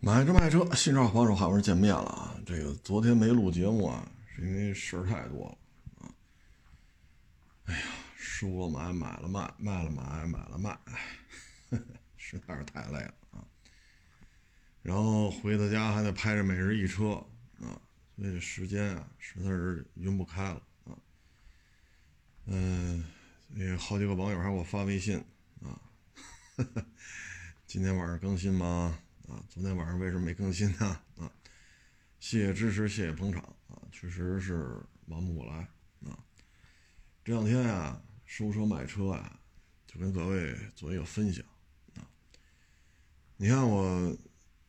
买车卖车，新车好手，好不容易见面了啊！这个昨天没录节目啊，是因为事儿太多了啊。哎呀，输了买，买了卖，卖了买，买了卖，实在是太累了啊。然后回到家还得拍着每日一车啊，所以时间啊实在是晕不开了啊。嗯，那好几个网友还给我发微信啊，今天晚上更新吗？啊，昨天晚上为什么没更新呢？啊，谢谢支持，谢谢捧场啊，确实是忙不过来啊。这两天呀，收车买车啊，就跟各位做一个分享啊。你看我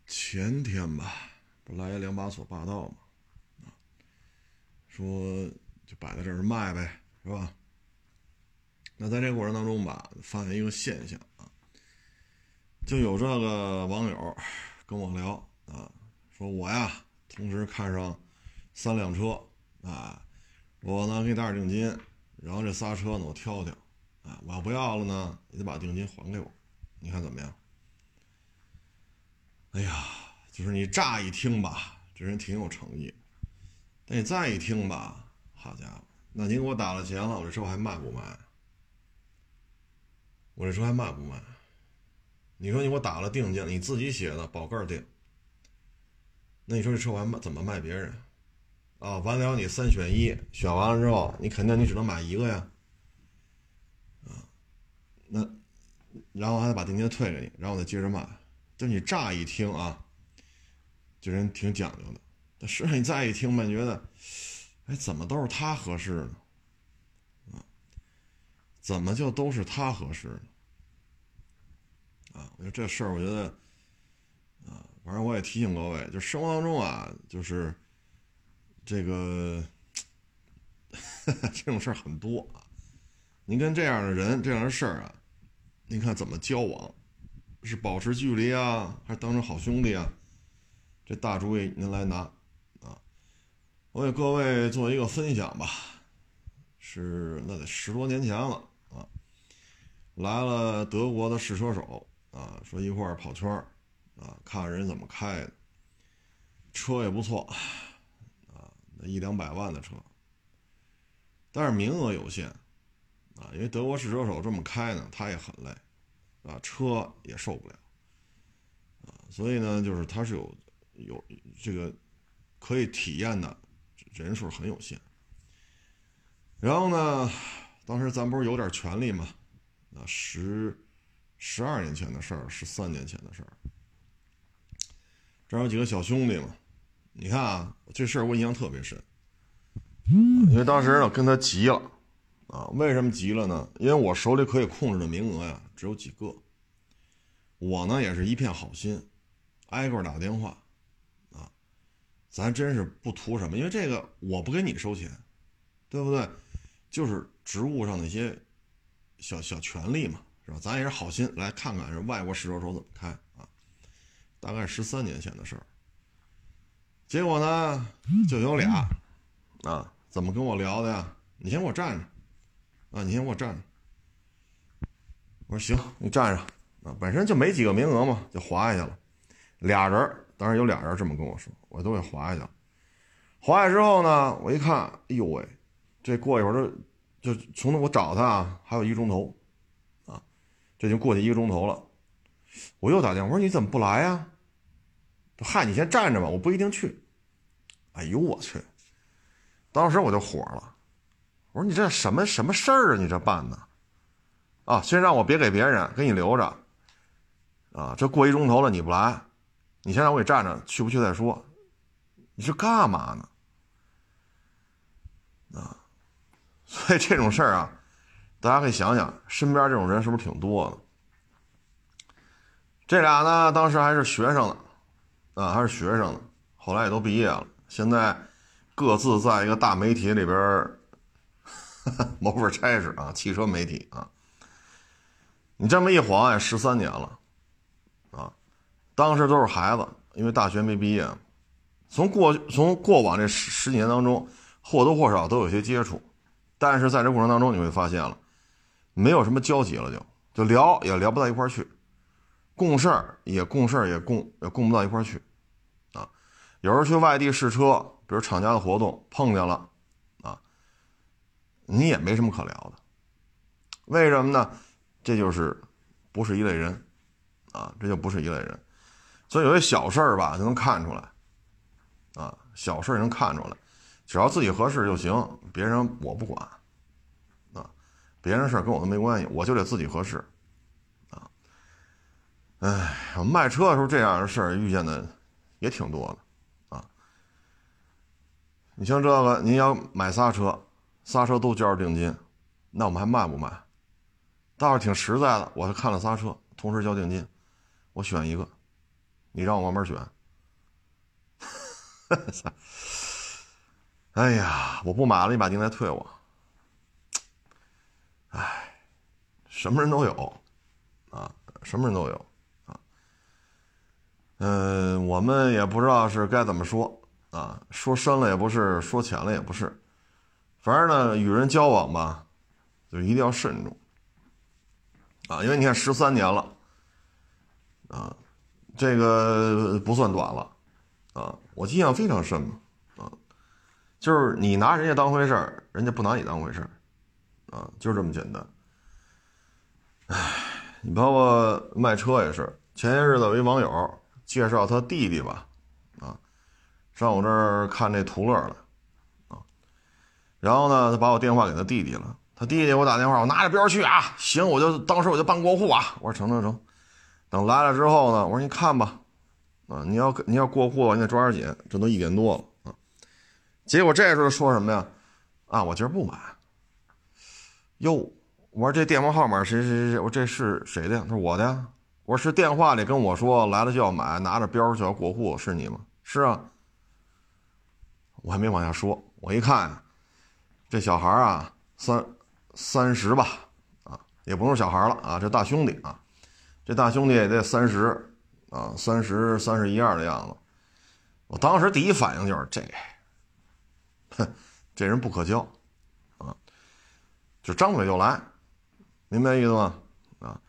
前天吧，不来两把锁霸道嘛，啊，说就摆在这儿卖呗，是吧？那在这过程当中吧，发现一个现象啊。就有这个网友跟我聊啊，说我呀同时看上三辆车啊，我呢给你打点定金，然后这仨车呢我挑挑啊，我要不要了呢，你得把定金还给我，你看怎么样？哎呀，就是你乍一听吧，这人挺有诚意，但你再一听吧，好家伙，那您给我打了钱了，我这车还卖不卖？我这车还卖不卖？你说你给我打了定金，你自己写的宝盖定，那你说这车我还卖怎么卖别人？啊，完了你三选一，选完了之后，你肯定你只能买一个呀，啊，那然后还得把定金退给你，然后再接着卖。就你乍一听啊，这人挺讲究的，但实际上你再一听吧，你觉得，哎，怎么都是他合适呢？啊，怎么就都是他合适呢？这事儿，我觉得，啊，反正我也提醒各位，就生活当中啊，就是这个 这种事儿很多啊。您跟这样的人、这样的事儿啊，您看怎么交往？是保持距离啊，还是当成好兄弟啊？这大主意您来拿啊！我给各位做一个分享吧，是那得十多年前了啊，来了德国的试车手。啊，说一块儿跑圈儿，啊，看看人怎么开的，车也不错，啊，那一两百万的车，但是名额有限，啊，因为德国试车手这么开呢，他也很累，啊，车也受不了，啊，所以呢，就是他是有有这个可以体验的人数很有限，然后呢，当时咱不是有点权利嘛，啊，十。十二年前的事儿，十三年前的事儿。这有几个小兄弟嘛？你看啊，这事儿我印象特别深，因为当时呢跟他急了啊。为什么急了呢？因为我手里可以控制的名额呀只有几个。我呢也是一片好心，挨个打电话啊。咱真是不图什么，因为这个我不给你收钱，对不对？就是职务上的一些小小权利嘛。是吧？咱也是好心来看看，这外国试车手怎么开啊？大概十三年前的事儿。结果呢，就有俩啊，怎么跟我聊的呀？你先给我站着啊！你先给我站着。我说行，你站着啊。本身就没几个名额嘛，就划下去了。俩人，当然有俩人这么跟我说，我都给划下去了。划下之后呢，我一看，哎呦喂，这过一会儿就就从那我找他啊，还有一钟头。这就过去一个钟头了，我又打电话，我说你怎么不来呀？嗨，你先站着吧，我不一定去。哎呦我去！当时我就火了，我说你这什么什么事儿啊？你这办的啊？先让我别给别人，给你留着啊！这过一钟头了你不来，你先让我给站着，去不去再说。你是干嘛呢？啊！所以这种事儿啊。大家可以想想，身边这种人是不是挺多的？这俩呢，当时还是学生呢，啊，还是学生呢，后来也都毕业了，现在各自在一个大媒体里边 谋份差事啊，汽车媒体啊。你这么一晃也十三年了，啊，当时都是孩子，因为大学没毕业，从过从过往这十十几年当中，或多或少都有些接触，但是在这过程当中，你会发现了。没有什么交集了，就就聊也聊不到一块儿去，共事儿也共事儿也共也共不到一块儿去，啊，有时候去外地试车，比如厂家的活动碰见了，啊，你也没什么可聊的，为什么呢？这就是不是一类人，啊，这就不是一类人，所以有些小事儿吧就能看出来，啊，小事儿能看出来，只要自己合适就行，别人我不管，别人事跟我都没关系，我就得自己合适。啊哎，卖车的时候这样的事儿遇见的也挺多的，啊，你像这个，您要买仨车，仨车都交着定金，那我们还卖不卖？倒是挺实在的，我看了仨车，同时交定金，我选一个，你让我慢慢选。哎呀，我不买了，你把订单退我。哎，什么人都有，啊，什么人都有。啊。嗯，我们也不知道是该怎么说啊，说深了也不是，说浅了也不是，反正呢，与人交往吧，就一定要慎重。啊，因为你看十三年了啊，这个不算短了啊，我印象非常深嘛啊，就是你拿人家当回事儿，人家不拿你当回事儿啊，就这么简单。唉，你包括卖车也是，前些日子有一网友。介绍他弟弟吧，啊，上我这儿看这途乐了，啊，然后呢，他把我电话给他弟弟了，他弟弟给我打电话，我拿着标去啊，行，我就当时我就办过户啊，我说成成成，等来了之后呢，我说你看吧，啊，你要你要过户，你得抓点紧，这都一点多了啊，结果这时候说什么呀？啊，我今儿不买，哟，我说这电话号码谁谁谁，我这是谁的呀？他说我的呀。我是电话里跟我说来了就要买，拿着标就要过户，是你吗？是啊。我还没往下说，我一看，这小孩啊，三三十吧，啊，也不是小孩了啊，这大兄弟啊，这大兄弟也得三十啊，三十三十一二的样子。我当时第一反应就是这，哼，这人不可交，就张嘴就来，明白意思吗？啊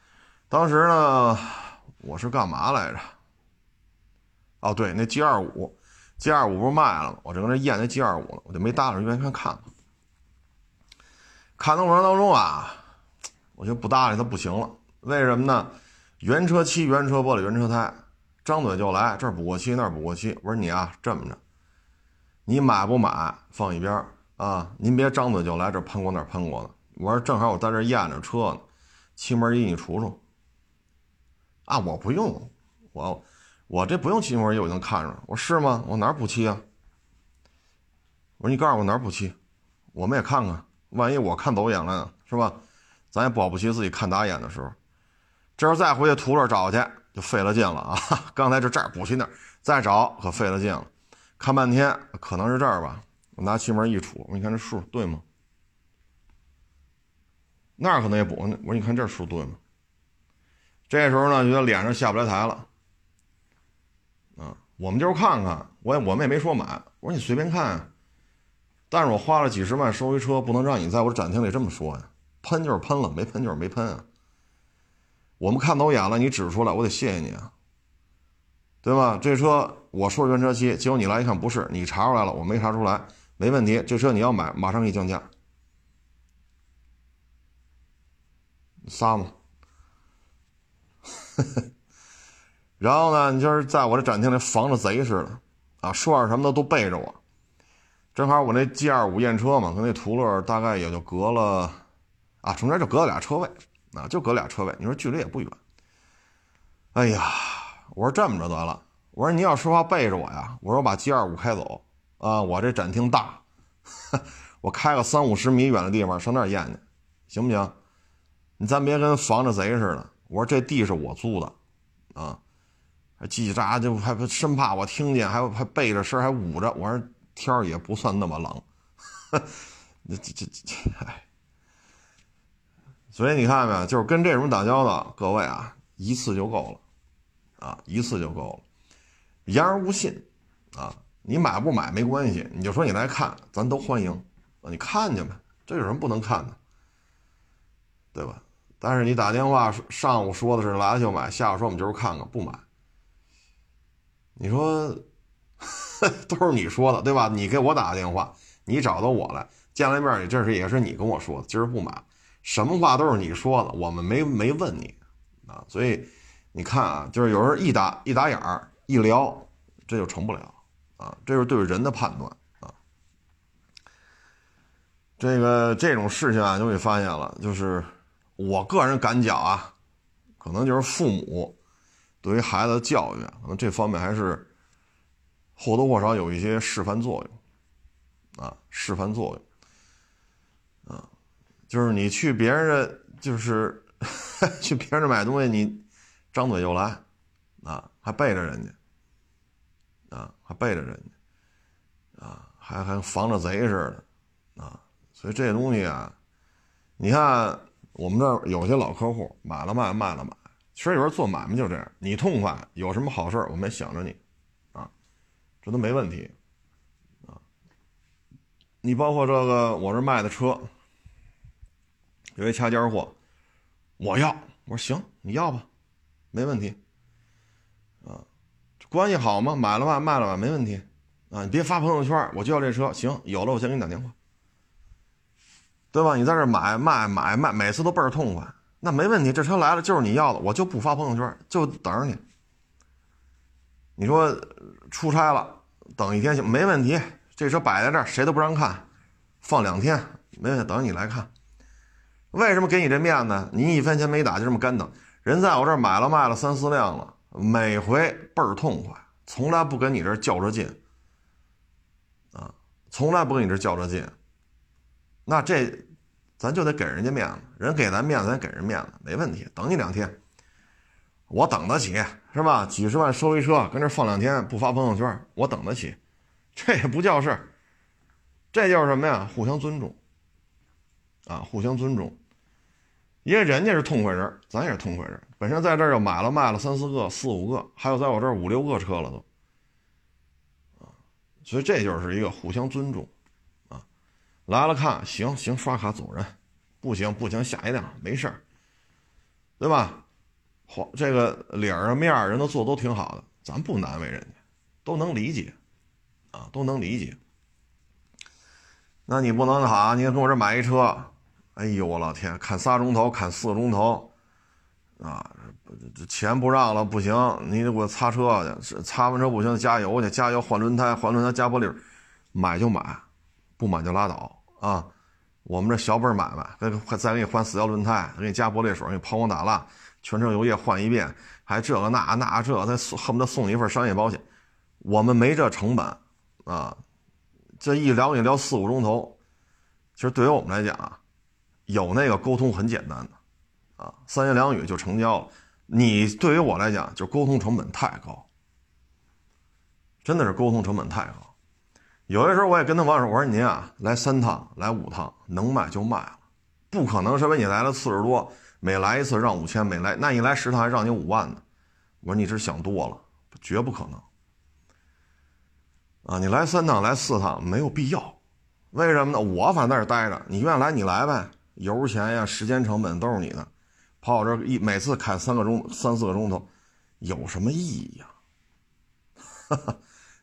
当时呢，我是干嘛来着？哦，对，那 G 二五，G 二五不是卖了吗？我正搁那验那 G 二五呢，我就没搭理，愿意看看看。的过程当中啊，我就不搭理他不行了。为什么呢？原车漆、原车玻璃、原车胎，张嘴就来，这儿补过漆，那儿补过漆。我说你啊，这么着，你买不买放一边啊？您别张嘴就来，这喷过那喷过的。我说正好我在这验着车呢，气门仪你杵杵。啊，我不用，我我这不用漆膜仪，我就能看出来。我说是吗？我哪儿补漆啊？我说你告诉我哪儿补漆，我们也看看，万一我看走眼了呢，是吧？咱也保不齐自己看打眼的时候。这要再回去图乐找去，就费了劲了啊！刚才就这儿补漆那儿，再找可费了劲了。看半天，可能是这儿吧？我拿漆门一杵，你看这数对吗？那可能也不，我说你看这数对吗？这时候呢，觉得脸上下不来台了，啊，我们就是看看，我我们也没说买，我说你随便看，但是我花了几十万收一车，不能让你在我展厅里这么说呀，喷就是喷了，没喷就是没喷啊，我们看走眼了，你指出来，我得谢谢你啊，对吧？这车我说原车漆，结果你来一看不是，你查出来了，我没查出来，没问题，这车你要买，马上给你降价，仨嘛？然后呢，你就是在我这展厅里防着贼似的，啊，说点什么的都背着我。正好我那 G 二五验车嘛，跟那途乐大概也就隔了，啊，中间就隔了俩车位，啊，就隔俩车位。你说距离也不远。哎呀，我说这么着得了，我说你要说话背着我呀，我说把 G 二五开走，啊，我这展厅大，我开个三五十米远的地方上那儿验去，行不行？你咱别跟防着贼似的。我说这地是我租的，啊，还叽叽喳喳，就还生怕我听见，还还背着声还捂着。我说天儿也不算那么冷，这这这，哎，所以你看见没有，就是跟这种打交道，各位啊，一次就够了，啊，一次就够了，言而无信，啊，你买不买没关系，你就说你来看，咱都欢迎，啊，你看见没？这有什么不能看的，对吧？但是你打电话上午说的是来了就买，下午说我们就是看看不买。你说 都是你说的对吧？你给我打个电话，你找到我来见了面，你这是也是你跟我说的，今儿不买，什么话都是你说的，我们没没问你啊。所以你看啊，就是有时候一打一打眼儿一聊，这就成不了啊。这是对人的判断啊。这个这种事情啊，就会发现了，就是我个人感觉啊，可能就是父母。对于孩子的教育，可能这方面还是或多或少有一些示范作用，啊，示范作用，啊，就是你去别人的，就是 去别人买东西，你张嘴就来，啊，还背着人家，啊，还背着人家，啊，还还防着贼似的，啊，所以这东西啊，你看我们这儿有些老客户买了卖，卖了买。其实有时候做买卖就这样，你痛快，有什么好事儿我们也想着你，啊，这都没问题，啊，你包括这个我这卖的车，有一掐尖货，我要，我说行，你要吧，没问题，啊，关系好吗？买了卖，卖了吧，没问题，啊，你别发朋友圈，我就要这车，行，有了我先给你打电话，对吧？你在这买卖买卖，每次都倍儿痛快。那没问题，这车来了就是你要的，我就不发朋友圈，就等着你。你说出差了，等一天行，没问题。这车摆在这儿，谁都不让看，放两天，没问题，等着你来看。为什么给你这面子？你一分钱没打就这么干等，人在我这儿买了卖了三四辆了，每回倍儿痛快，从来不跟你这较着劲。啊，从来不跟你这较着劲。那这。咱就得给人家面子，人给咱面子，咱给人面子，没问题。等你两天，我等得起，是吧？几十万收一车，跟这放两天，不发朋友圈，我等得起，这也不叫事，这就是什么呀？互相尊重，啊，互相尊重。因为人家是痛快人，咱也是痛快人。本身在这儿又买了卖了三四个、四五个，还有在我这儿五六个车了都，啊，所以这就是一个互相尊重。来了看行行刷卡走人，不行不行下一辆没事儿，对吧？黄这个脸儿面儿人都做都挺好的，咱不难为人家，都能理解，啊都能理解。那你不能好，你跟我这买一车，哎呦我老天，砍仨钟头砍四个钟头，啊这钱不让了不行，你得给我擦车去，擦完车不行加油去，加油换轮胎换轮胎加玻璃，买就买，不买就拉倒。啊，我们这小本买卖，再再给你换四条轮胎，给你加玻璃水，给你抛光打蜡，全车油液换一遍，还这个那那这，再恨不得送你一份商业保险。我们没这成本啊，这一聊你聊四五钟头，其实对于我们来讲啊，有那个沟通很简单的啊，三言两语就成交了。你对于我来讲，就沟通成本太高，真的是沟通成本太高。有的时候我也跟他网友说：“我说您啊，来三趟，来五趟，能卖就卖了，不可能说为你来了四十多，每来一次让五千，每来那你来十趟还让你五万呢。”我说：“你是想多了，绝不可能。啊，你来三趟，来四趟没有必要，为什么呢？我反正在这待着，你愿意来你来呗，油钱呀、时间成本都是你的，跑我这一每次开三个钟、三四个钟头，有什么意义呀？哈哈，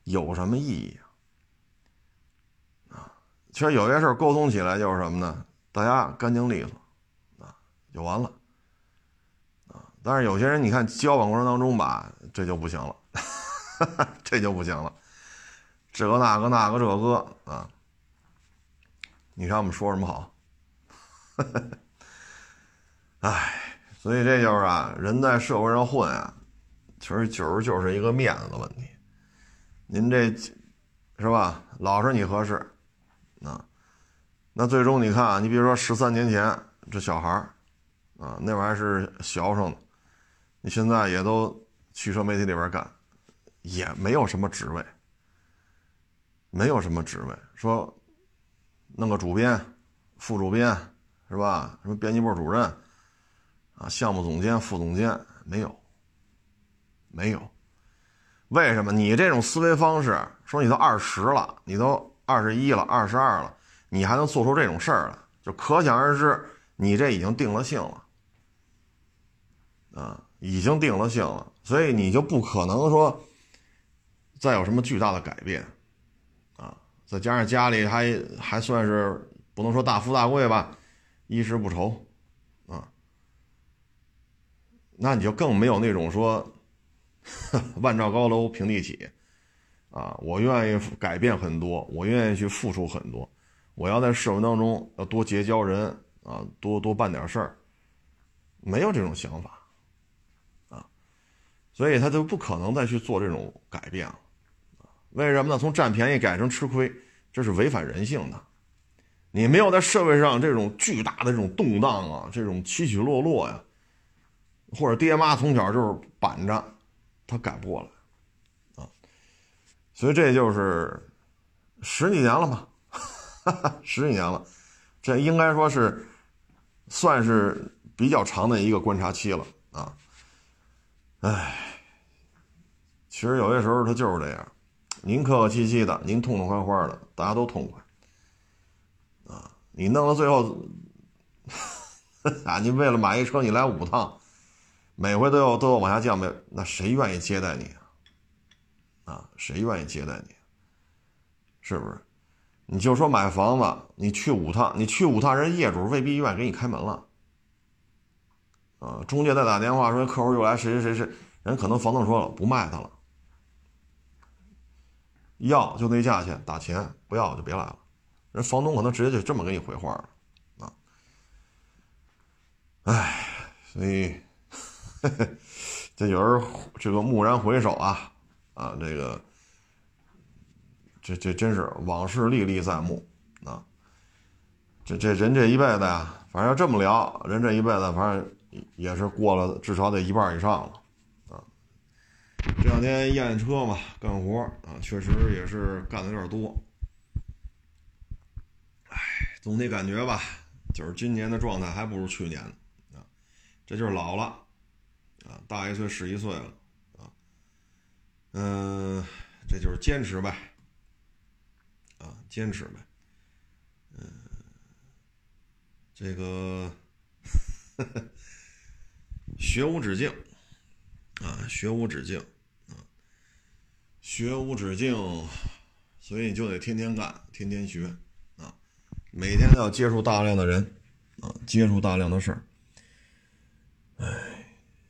有什么意义？”其实有些事儿沟通起来就是什么呢？大家干净利索，啊，就完了，啊。但是有些人你看交往过程当中吧，这就不行了，这就不行了，这个那个那个这个啊。你看我们说什么好？哎，所以这就是啊，人在社会上混啊，其实就是就是一个面子的问题。您这是吧？老实你合适。啊，那最终你看啊，你比如说十三年前这小孩儿，啊，那玩意儿是学生，你现在也都汽车媒体里边干，也没有什么职位，没有什么职位，说弄个主编、副主编是吧？什么编辑部主任啊、项目总监、副总监没有，没有，为什么？你这种思维方式，说你都二十了，你都。二十一了，二十二了，你还能做出这种事儿来，就可想而知，你这已经定了性了，啊，已经定了性了，所以你就不可能说再有什么巨大的改变，啊，再加上家里还还算是不能说大富大贵吧，衣食不愁，啊，那你就更没有那种说 万丈高楼平地起，啊，我愿意改变很多，我愿意去付出很多，我要在社会当中要多结交人啊，多多办点事儿，没有这种想法。啊所以他就不可能再去做这种改变了，为什么呢？从占便宜改成吃亏，这是违反人性的。你没有在社会上这种巨大的这种动荡啊，这种起起落落呀，或者爹妈从小就是板着，他改不过来。所以这就是十几年了嘛，十几年了，这应该说是算是比较长的一个观察期了啊。唉。其实有些时候他就是这样，您客客气气的，您痛痛快快的，大家都痛快，啊，你弄到最后，啊，你为了买一车你来五趟，每回都要都要往下降呗，那谁愿意接待你啊？啊，谁愿意接待你？是不是？你就说买房子，你去五趟，你去五趟，人业主未必愿意给你开门了，啊，中介再打电话说客户又来谁谁谁谁，人可能房东说了不卖他了。要就那价钱打钱，不要就别来了。人房东可能直接就这么给你回话了啊！哎，所以 这有人这个蓦然回首啊啊，这个这这真是往事历历在目啊！这这人这一辈子呀，反正要这么聊，人这一辈子反正也是过了至少得一半以上了。这两天验车嘛，干活啊，确实也是干的有点多。哎，总体感觉吧，就是今年的状态还不如去年啊，这就是老了啊，大一岁十一岁了嗯，这就是坚持呗，啊，坚持呗。嗯，这个学无止境啊，学无止境。啊学无止境，所以你就得天天干，天天学啊！每天都要接触大量的人啊，接触大量的事儿。哎，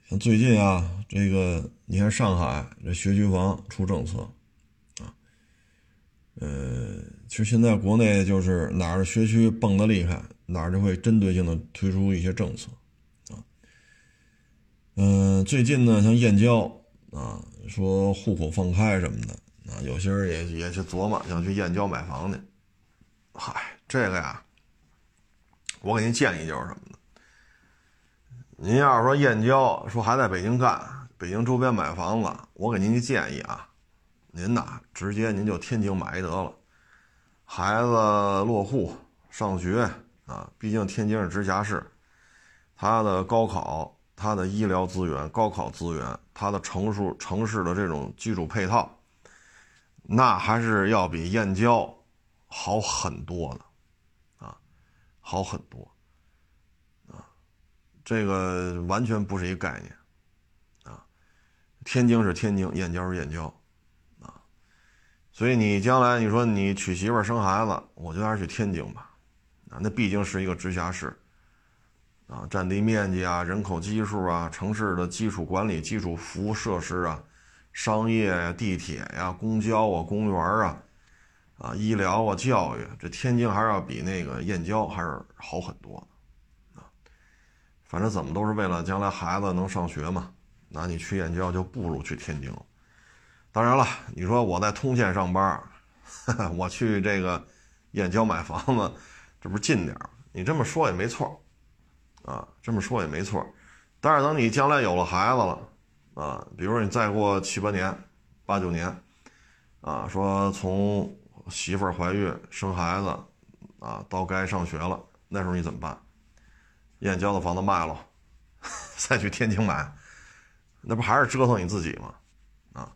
像最近啊，这个你看上海这学区房出政策啊，呃，其实现在国内就是哪儿学区蹦得厉害，哪儿就会针对性的推出一些政策啊。嗯，最近呢，像燕郊啊。说户口放开什么的啊，有些人也也去琢磨想去燕郊买房去。嗨，这个呀，我给您建议就是什么呢？您要是说燕郊说还在北京干，北京周边买房子，我给您一建议啊，您呐直接您就天津买得了，孩子落户上学啊，毕竟天津是直辖市，他的高考。它的医疗资源、高考资源，它的城市城市的这种基础配套，那还是要比燕郊好很多的，啊，好很多，这个完全不是一个概念，啊，天津是天津，燕郊是燕郊，啊，所以你将来你说你娶媳妇生孩子，我觉得还是去天津吧，啊，那毕竟是一个直辖市。啊，占地面积啊，人口基数啊，城市的基础管理、基础服务设施啊，商业呀、地铁呀、公交啊、公园啊，啊，医疗啊、教育，这天津还是要比那个燕郊还是好很多，反正怎么都是为了将来孩子能上学嘛，那你去燕郊就不如去天津。当然了，你说我在通县上班，我去这个燕郊买房子，这不是近点儿？你这么说也没错。啊，这么说也没错，但是等你将来有了孩子了，啊，比如说你再过七八年、八九年，啊，说从媳妇儿怀孕生孩子，啊，到该上学了，那时候你怎么办？燕郊的房子卖了，再去天津买，那不还是折腾你自己吗？啊，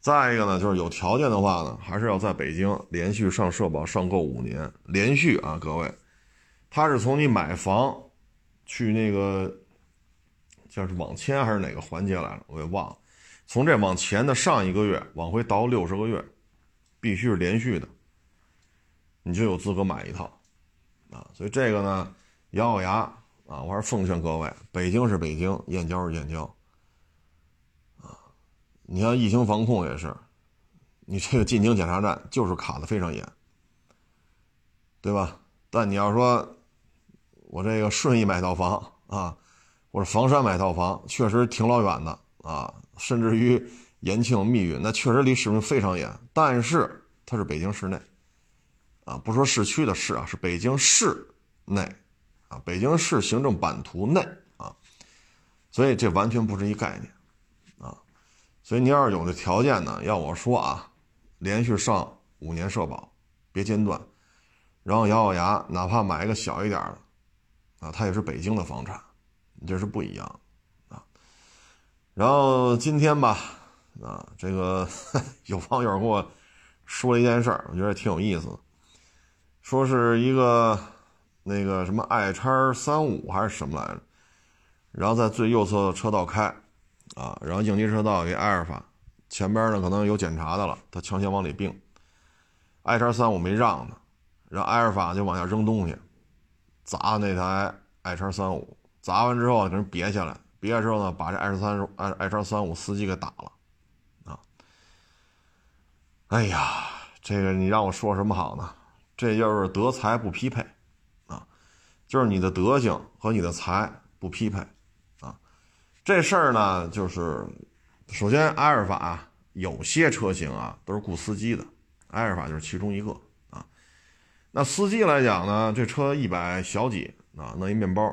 再一个呢，就是有条件的话呢，还是要在北京连续上社保上够五年，连续啊，各位，他是从你买房。去那个叫是网签还是哪个环节来了，我也忘了。从这往前的上一个月往回倒六十个月，必须是连续的，你就有资格买一套啊。所以这个呢，咬咬牙啊，我还是奉劝各位，北京是北京，燕郊是燕郊啊。你像疫情防控也是，你这个进京检查站就是卡的非常严，对吧？但你要说，我这个顺义买套房啊，或者房山买套房，确实挺老远的啊，甚至于延庆、密云，那确实离市民非常远。但是它是北京市内，啊，不说市区的市啊，是北京市内，啊，北京市行政版图内啊，所以这完全不是一概念，啊，所以你要是有这条件呢，要我说啊，连续上五年社保，别间断。然后咬咬牙，哪怕买一个小一点的，啊，它也是北京的房产，这是不一样，啊。然后今天吧，啊，这个 有网友给我说了一件事儿，我觉得挺有意思，说是一个那个什么 i 叉三五还是什么来着，然后在最右侧车道开，啊，然后应急车道有埃尔法，前边呢可能有检查的了，他强行往里并，i 叉三五没让呢。然后埃尔法就往下扔东西，砸那台 i 叉三五，砸完之后给人别下来，别下之后呢，把这 i 叉三 i i 叉三五司机给打了，啊！哎呀，这个你让我说什么好呢？这就是德才不匹配，就是你的德行和你的才不匹配，啊，这事儿呢，就是首先埃尔法有些车型啊都是雇司机的，埃尔法就是其中一个啊。那司机来讲呢，这车一百小几啊，弄一面包。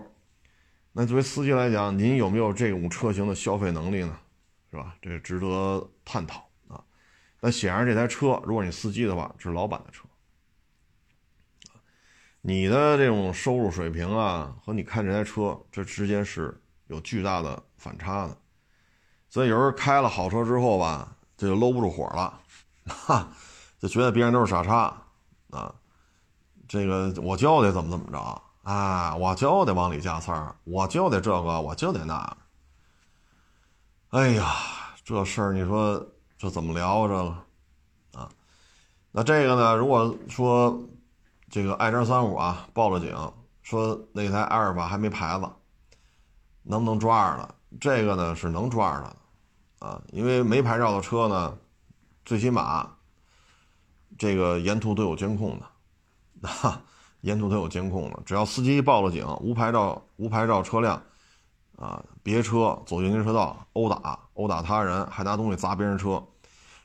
那作为司机来讲，您有没有这种车型的消费能力呢？是吧？这值得探讨啊。那显然这台车，如果你司机的话，是老板的车。你的这种收入水平啊，和你看这台车，这之间是有巨大的反差的。所以有时候开了好车之后吧，就搂不住火了，哈，就觉得别人都是傻叉啊。这个我就得怎么怎么着啊！我就得往里加刺儿，我就得这个，我就得那。哎呀，这事儿你说这怎么聊这个啊？那这个呢？如果说这个爱车三五啊报了警，说那台阿尔法还没牌子，能不能抓着了？这个呢是能抓着的啊，因为没牌照的车呢，最起码这个沿途都有监控的。哈，沿途都有监控的，只要司机报了警，无牌照无牌照车辆，啊，别车走应急车道，殴打殴打他人，还拿东西砸别人车，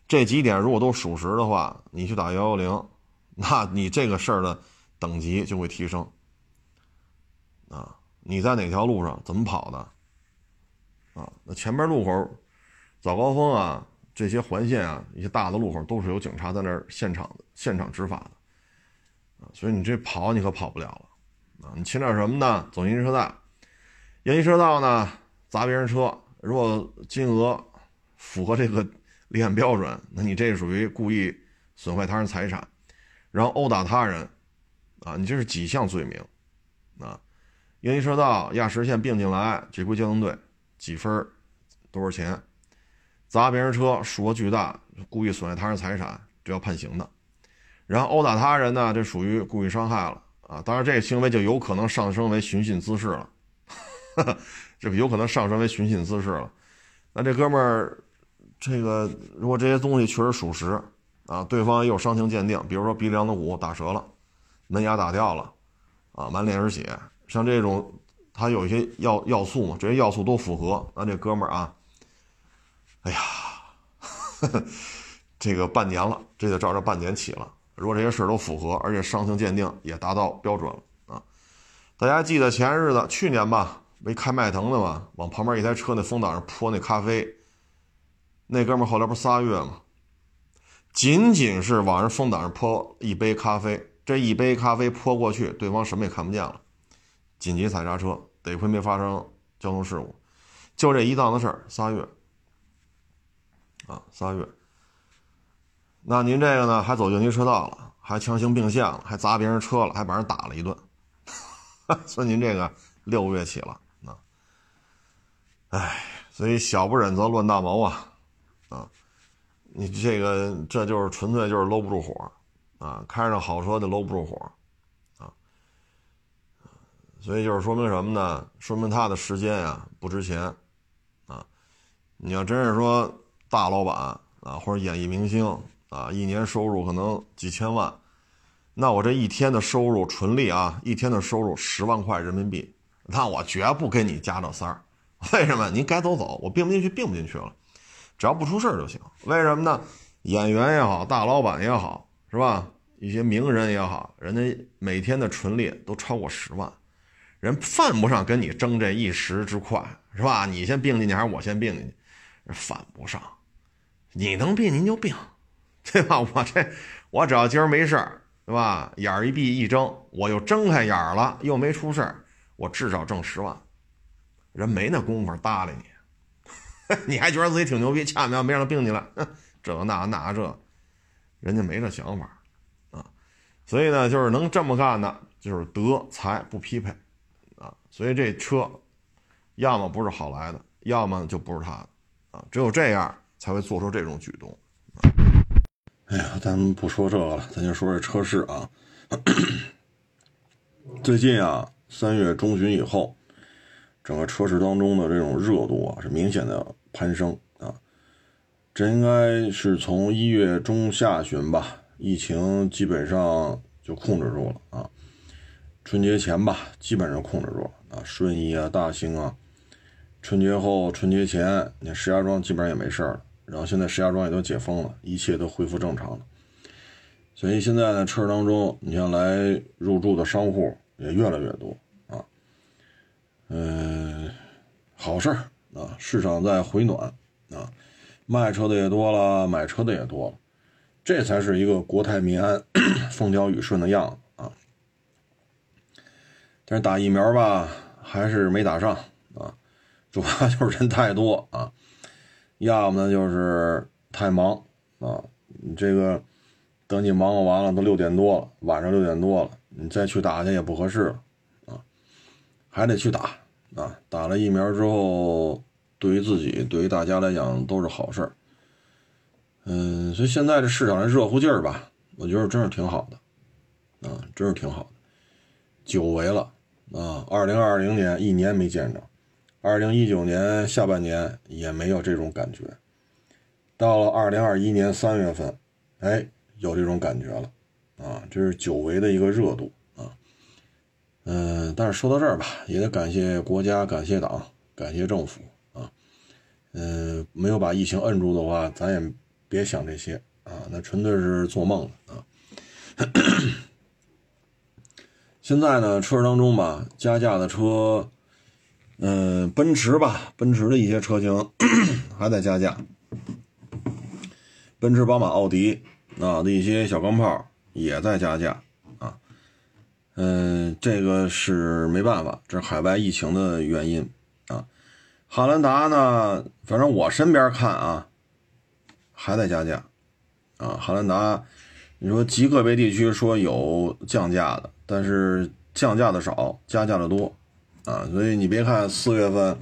这几点如果都属实的话，你去打幺幺零，那你这个事儿的等级就会提升。啊，你在哪条路上怎么跑的？啊，那前面路口早高峰啊，这些环线啊，一些大的路口都是有警察在那儿现场现场执法的。所以你这跑你可跑不了了，啊，你骑点什么呢？走应急车道，应急车道呢砸别人车，如果金额符合这个 立案标准，那你这属于故意损坏他人财产，然后殴打他人，啊，你这是几项罪名，啊，应急车道压实线并进来，这归交通队，几分多少钱？砸别人车数额巨大，故意损害他人财产，这要判刑的。然后殴打他人呢，这属于故意伤害了啊！当然，这个行为就有可能上升为寻衅滋事了，这个有可能上升为寻衅滋事了。那这哥们儿，这个如果这些东西确实属实啊，对方也有伤情鉴定，比如说鼻梁的骨打折了，门牙打掉了，啊，满脸是血，像这种他有一些要要素嘛，这些要素都符合，那这哥们儿啊，哎呀，这个半年了，这得照着半年起了。如果这些事儿都符合，而且伤情鉴定也达到标准了啊！大家记得前日子去年吧，没开迈腾的嘛，往旁边一台车那风挡上泼那咖啡，那哥们后来不仨月吗？仅仅是往人风挡上泼一杯咖啡，这一杯咖啡泼过去，对方什么也看不见了，紧急踩刹车，得亏没发生交通事故，就这一档子事儿，仨月。啊，仨月。那您这个呢，还走应急车道了，还强行并线了，还砸别人车了，还把人打了一顿，所以您这个六个月起了啊！唉，所以小不忍则乱大谋，啊，你这个这就是纯粹就是搂不住火，啊，开上好车就搂不住火，啊，所以就是说明什么呢？说明他的时间呀不值钱，啊，你要真是说大老板啊或者演艺明星啊，一年收入可能几千万，那我这一天的收入纯利啊，一天的收入十万块人民币，那我绝不跟你加这三儿。为什么？您该走走，我并不进去，并不进去了，只要不出事就行。为什么呢？演员也好，大老板也好，是吧？一些名人也好，人家每天的纯利都超过十万，人犯不上跟你争这一时之快，是吧？你先并进去还是我先并进去？犯不上，你能并您就并，对吧？我这我只要今儿没事儿，对吧？眼儿一闭一睁，我又睁开眼儿了，又没出事儿，我至少挣十万。人没那功夫搭理你，你还觉得自己挺牛逼？恰巧没让他并进来，这那那这，人家没这想法啊。所以呢，就是能这么干的，就是德才不匹配啊。所以这车，要么不是好来的，要么就不是他的啊。只有这样才会做出这种举动。哎呀，咱们不说这个了，咱就说这车市啊。最近啊，三月中旬以后。整个车市当中的这种热度啊，是明显的攀升啊！这应该是从一月中下旬吧，疫情基本上就控制住了啊。春节前吧，基本上控制住了啊。顺义啊，大兴啊，春节后、春节前，你看石家庄基本上也没事了。然后现在石家庄也都解封了，一切都恢复正常了。所以现在呢，车市当中，你像来入住的商户也越来越多啊。嗯，好事儿啊！市场在回暖啊，卖车的也多了，买车的也多了，这才是一个国泰民安、风调雨顺的样子啊。但是打疫苗吧，还是没打上啊，主要就是人太多啊，要么呢就是太忙啊。你这个等你忙活完了，都六点多了，晚上六点多了，你再去打去也不合适了啊，还得去打。啊，打了疫苗之后，对于自己，对于大家来讲都是好事儿。嗯，所以现在这市场的热乎劲儿吧，我觉得真是挺好的，啊，真是挺好的。久违了啊，二零二零年一年没见着，二零一九年下半年也没有这种感觉，到了二零二一年三月份，哎，有这种感觉了，啊，这是久违的一个热度。嗯，但是说到这儿吧，也得感谢国家，感谢党，感谢政府啊。嗯，没有把疫情摁住的话，咱也别想这些啊，那纯粹是做梦啊。现在呢，车市当中吧，加价的车，嗯，奔驰吧，奔驰的一些车型 还在加价，奔驰、宝马、奥迪啊的一些小钢炮也在加价。嗯，这个是没办法，这是海外疫情的原因啊。汉兰达呢，反正我身边看啊，还在加价啊。汉兰达，你说极个别地区说有降价的，但是降价的少，加价的多啊。所以你别看四月份，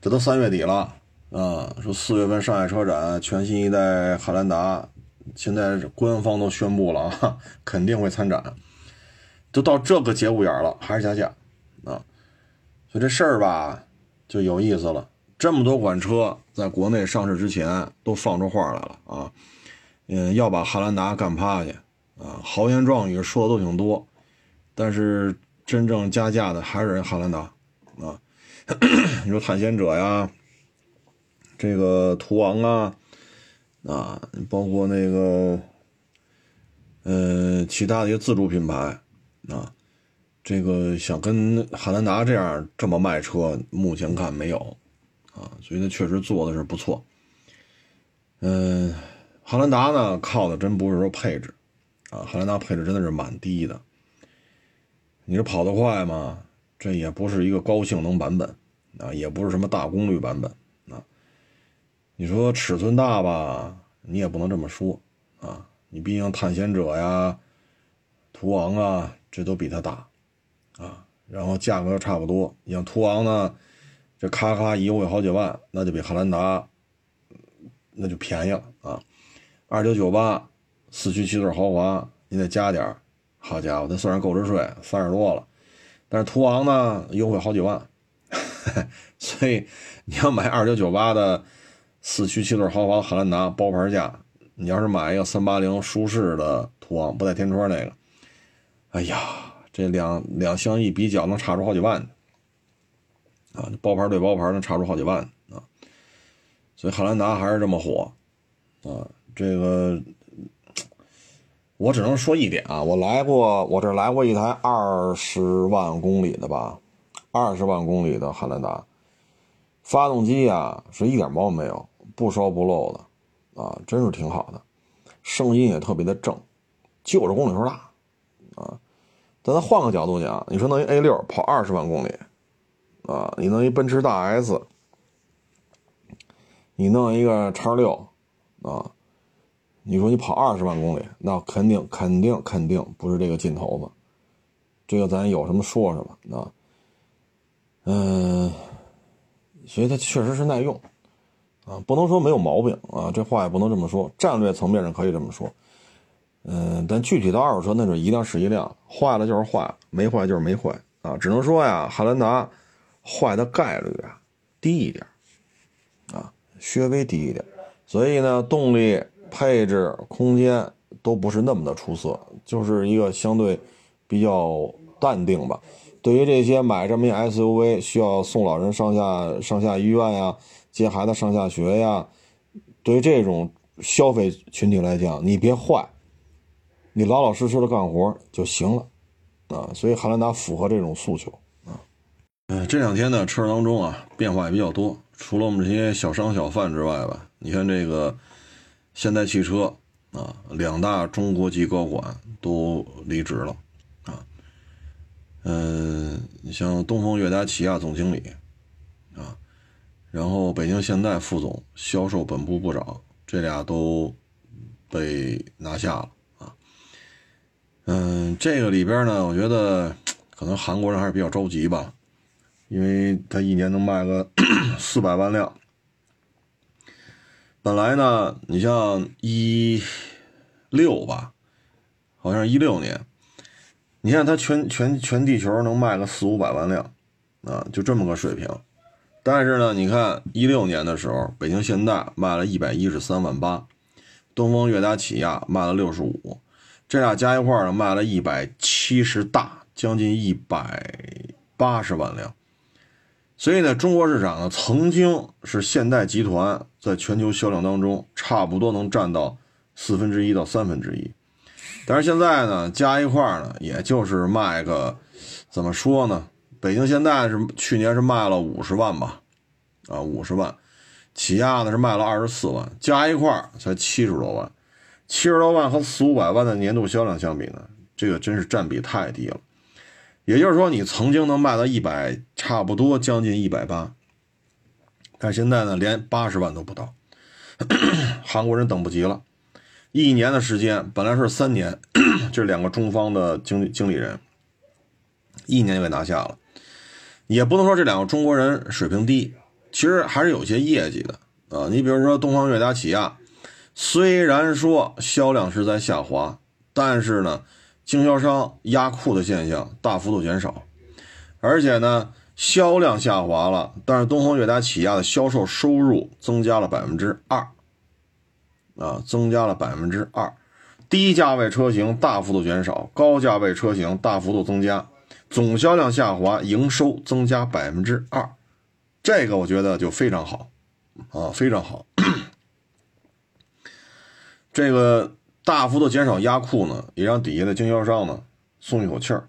这都三月底了啊，说四月份上海车展全新一代汉兰达，现在官方都宣布了啊，肯定会参展。都到这个节骨眼了，还是加价，啊，所以这事儿吧就有意思了。这么多款车在国内上市之前都放出话来了啊，嗯，要把汉兰达干趴下啊，豪言壮语说的都挺多，但是真正加价的还是人汉兰达啊。你说探险者呀，这个途昂啊，啊，包括那个，呃，其他的一些自主品牌。啊，这个想跟汉兰达这样这么卖车，目前看没有，啊，所以它确实做的是不错。嗯，汉兰达呢靠的真不是说配置，啊，汉兰达配置真的是蛮低的。你说跑得快吗？这也不是一个高性能版本，啊，也不是什么大功率版本，啊，你说尺寸大吧，你也不能这么说，啊，你毕竟探险者呀，途昂啊。这都比它大，啊，然后价格差不多。你像途昂呢，这咔咔一优惠好几万，那就比汉兰达那就便宜了啊。二九九八四驱七座豪华，你得加点好家伙，那算上购置税三十多了。但是途昂呢，优惠好几万，所以你要买二九九八的四驱七座豪华汉兰达包牌价，你要是买一个三八零舒适的途昂不带天窗那个，哎呀，这两两相一比较能差出好几万呢啊！包牌对包牌能差出好几万啊！所以汉兰达还是这么火啊！这个。我只能说一点啊，我来过，我这来过一台二十万公里的吧，二十万公里的汉兰达，发动机呀是一点毛病没有，不烧不漏的，啊，真是挺好的，声音也特别的正，就是公里数大，啊，但咱换个角度讲，你说弄一 A 六跑二十万公里，啊，你弄一奔驰大 S，你弄一个叉六，啊。你说你跑二十万公里，那肯定肯定肯定不是这个劲头子，这个咱有什么说什么啊？嗯，所以它确实是耐用啊，不能说没有毛病啊，这话也不能这么说。战略层面上可以这么说，嗯，但具体到二手车，那就一辆是一辆，坏了就是坏，没坏就是没坏啊。只能说呀，汉兰达坏的概率啊低一点啊，稍微低一点，所以呢，动力。配置、空间都不是那么的出色，就是一个相对比较淡定吧。对于这些买这么一 SUV，需要送老人上下上下医院呀，接孩子上下学呀，对于这种消费群体来讲，你别坏，你老老实实的干活就行了啊。所以汉兰达符合这种诉求啊。嗯，这两天呢，车当中啊变化也比较多，除了我们这些小商小贩之外吧，你看这个。现代汽车啊，两大中国籍高管都离职了啊。嗯，你像东风悦达起亚总经理啊，然后北京现代副总、销售本部部长，这俩都被拿下了。嗯，这个里边呢，我觉得可能韩国人还是比较着急吧，因为他一年能卖个 四百万辆。本来呢，你像一六吧，好像一六年，你看它全全全地球能卖个四五百万辆，啊，就这么个水平。但是呢，你看一六年的时候，北京现代卖了一百一十三万八，东风悦达起亚卖了六十五，这俩加一块呢，卖了一百七十大，将近一百八十万辆。所以呢，中国市场呢，曾经是现代集团在全球销量当中差不多能占到四分之一到三分之一，但是现在呢，加一块儿呢，也就是卖个，怎么说呢？北京现代是去年是卖了五十万吧，啊，五十万，起亚呢是卖了二十四万，加一块儿才七十多万，七十多万和四五百万的年度销量相比呢，这个真是占比太低了。也就是说，你曾经能卖到一百，差不多将近一百八，但现在呢，连八十万都不到。韩国人等不及了，一年的时间，本来是三年，这两个中方的经经理人，一年就给拿下了。也不能说这两个中国人水平低，其实还是有些业绩的啊。你比如说东方悦达起亚，虽然说销量是在下滑，但是呢。经销商压库的现象大幅度减少，而且呢，销量下滑了，但是东风悦达起亚的销售收入增加了百分之二，啊，增加了百分之二，低价位车型大幅度减少，高价位车型大幅度增加，总销量下滑，营收增加百分之二，这个我觉得就非常好，啊，非常好，这个。大幅度减少压库呢，也让底下的经销商呢松一口气儿，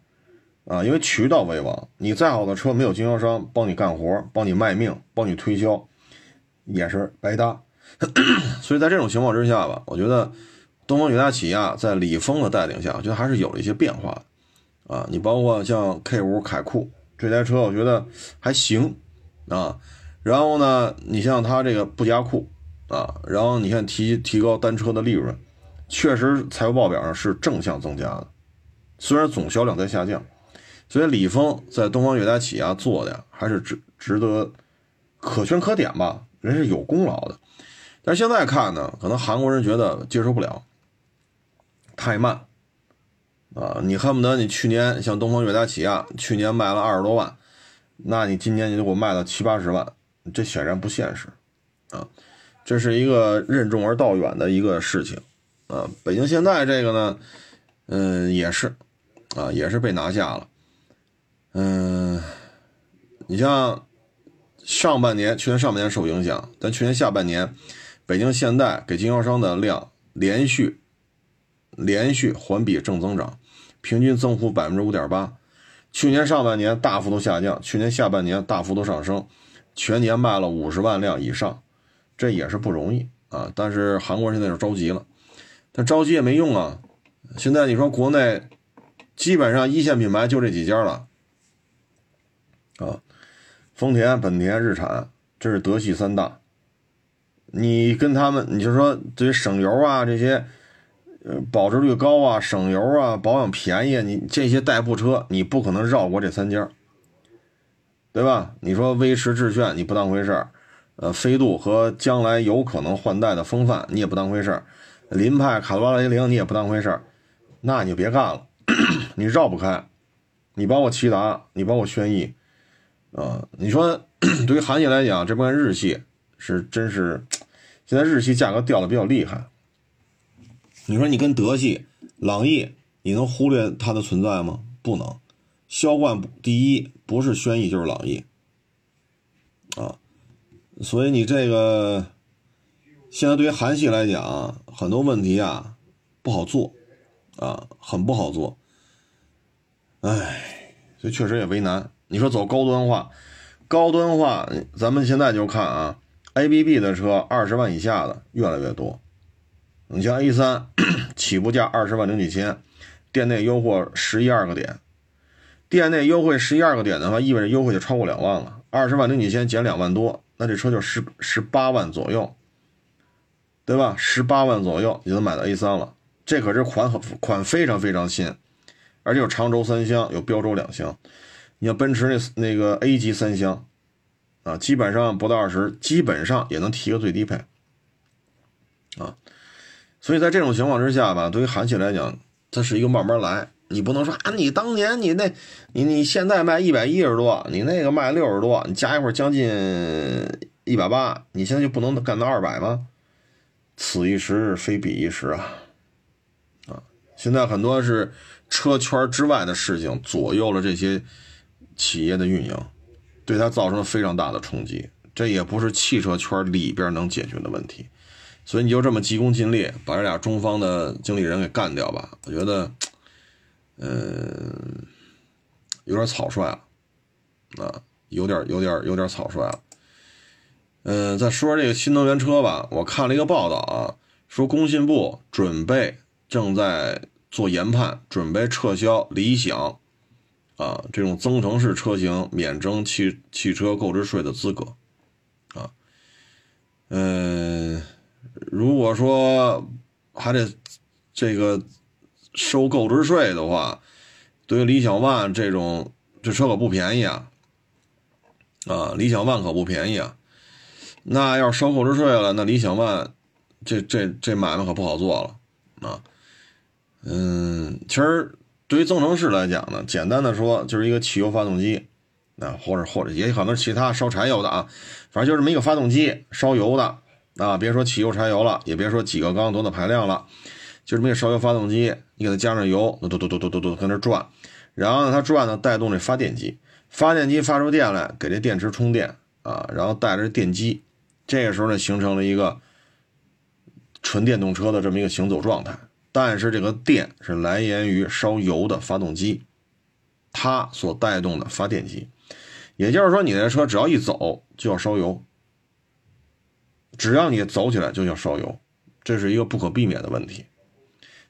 啊，因为渠道为王，你再好的车没有经销商帮你干活、帮你卖命、帮你推销，也是白搭。所以在这种情况之下吧，我觉得东风悦达起亚在李峰的带领下，我觉得还是有了一些变化的，啊，你包括像 K 五凯酷这台车，我觉得还行，啊，然后呢，你像它这个不加库，啊，然后你看提提高单车的利润。确实，财务报表上是正向增加的，虽然总销量在下降，所以李峰在东方悦达起亚做的，还是值值得可圈可点吧，人是有功劳的。但现在看呢，可能韩国人觉得接受不了，太慢啊！你恨不得你去年像东方悦达起亚，去年卖了二十多万，那你今年你就给我卖到七八十万，这显然不现实啊！这是一个任重而道远的一个事情啊！北京现在这个呢，嗯，也是啊，也是被拿下了。嗯，你像上半年，去年上半年受影响，但去年下半年，北京现代给经销商的量连续连续环比正增长，平均增幅百分之五点八。去年上半年大幅度下降，去年下半年大幅度上升，全年卖了五十万辆以上，这也是不容易啊。但是韩国现在就着急了，他着急也没用啊。现在你说国内基本上一线品牌就这几家了。啊，丰田、本田、日产，这是德系三大。你跟他们，你就说对于省油啊这些，呃，保值率高啊，省油啊，保养便宜，你这些代步车你不可能绕过这三家，对吧？你说威驰、致炫你不当回事儿，呃，飞度和将来有可能换代的风范你也不当回事儿，凌派、卡罗拉、雷凌你也不当回事儿，那你就别干了，你绕不开，你包括骐达，你包括轩逸。啊，你说 对于韩系来讲，这帮日系是真是，现在日系价格掉的比较厉害。你说你跟德系、朗逸，你能忽略它的存在吗？不能。销冠第一不是轩逸就是朗逸，啊，所以你这个现在对于韩系来讲，很多问题啊不好做，啊，很不好做。哎，所以确实也为难。你说走高端化，高端化，咱们现在就看啊，A B B 的车二十万以下的越来越多。你像 A 三，起步价二十万零几千，店内优惠十一二个点，店内优惠十一二个点的话，意味着优惠就超过两万了。二十万零几千减两万多，那这车就十十八万左右，对吧？十八万左右你就能买到 A 三了，这可是款很款非常非常新，而且有长轴三厢，有标轴两厢。你像奔驰那那个 A 级三厢，啊，基本上不到二十，基本上也能提个最低配，啊，所以在这种情况之下吧，对于韩系来讲，它是一个慢慢来，你不能说啊，你当年你那，你你现在卖一百一十多，你那个卖六十多，你加一会儿将近一百八，你现在就不能干到二百吗？此一时非彼一时啊，啊，现在很多是车圈之外的事情左右了这些。企业的运营，对它造成了非常大的冲击，这也不是汽车圈里边能解决的问题，所以你就这么急功近利，把这俩中方的经理人给干掉吧？我觉得，嗯，有点草率了，啊，有点有点有点草率了。嗯，再说这个新能源车吧，我看了一个报道啊，说工信部准备正在做研判，准备撤销理想。啊，这种增程式车型免征汽汽车购置税的资格，啊，嗯，如果说还得这个收购置税的话，对于理想 ONE 这种这车可不便宜啊，啊，理想 ONE 可不便宜啊，那要是收购置税了，那理想 ONE 这这这买卖可不好做了啊，嗯，其实。对于增程式来讲呢，简单的说就是一个汽油发动机，啊，或者或者也可能其他烧柴油的啊，反正就这么一个发动机烧油的啊，别说汽油柴油了，也别说几个缸多大排量了，就这么一个烧油发动机，你给它加上油，嘟嘟嘟嘟嘟嘟嘟跟那转，然后呢它转呢带动这发电机，发电机发出电来给这电池充电啊，然后带着电机，这个时候呢形成了一个纯电动车的这么一个行走状态。但是这个电是来源于烧油的发动机，它所带动的发电机，也就是说，你的车只要一走就要烧油，只要你走起来就要烧油，这是一个不可避免的问题。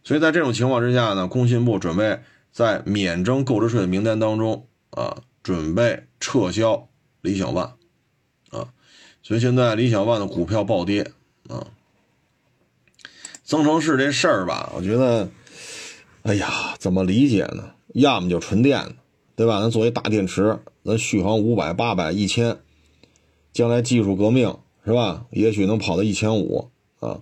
所以在这种情况之下呢，工信部准备在免征购置税的名单当中啊，准备撤销理想 ONE 啊，所以现在理想 ONE 的股票暴跌啊。增程式这事儿吧，我觉得，哎呀，怎么理解呢？要么就纯电的，对吧？咱作为大电池，咱续航五百、八百、一千，将来技术革命是吧？也许能跑到一千五啊！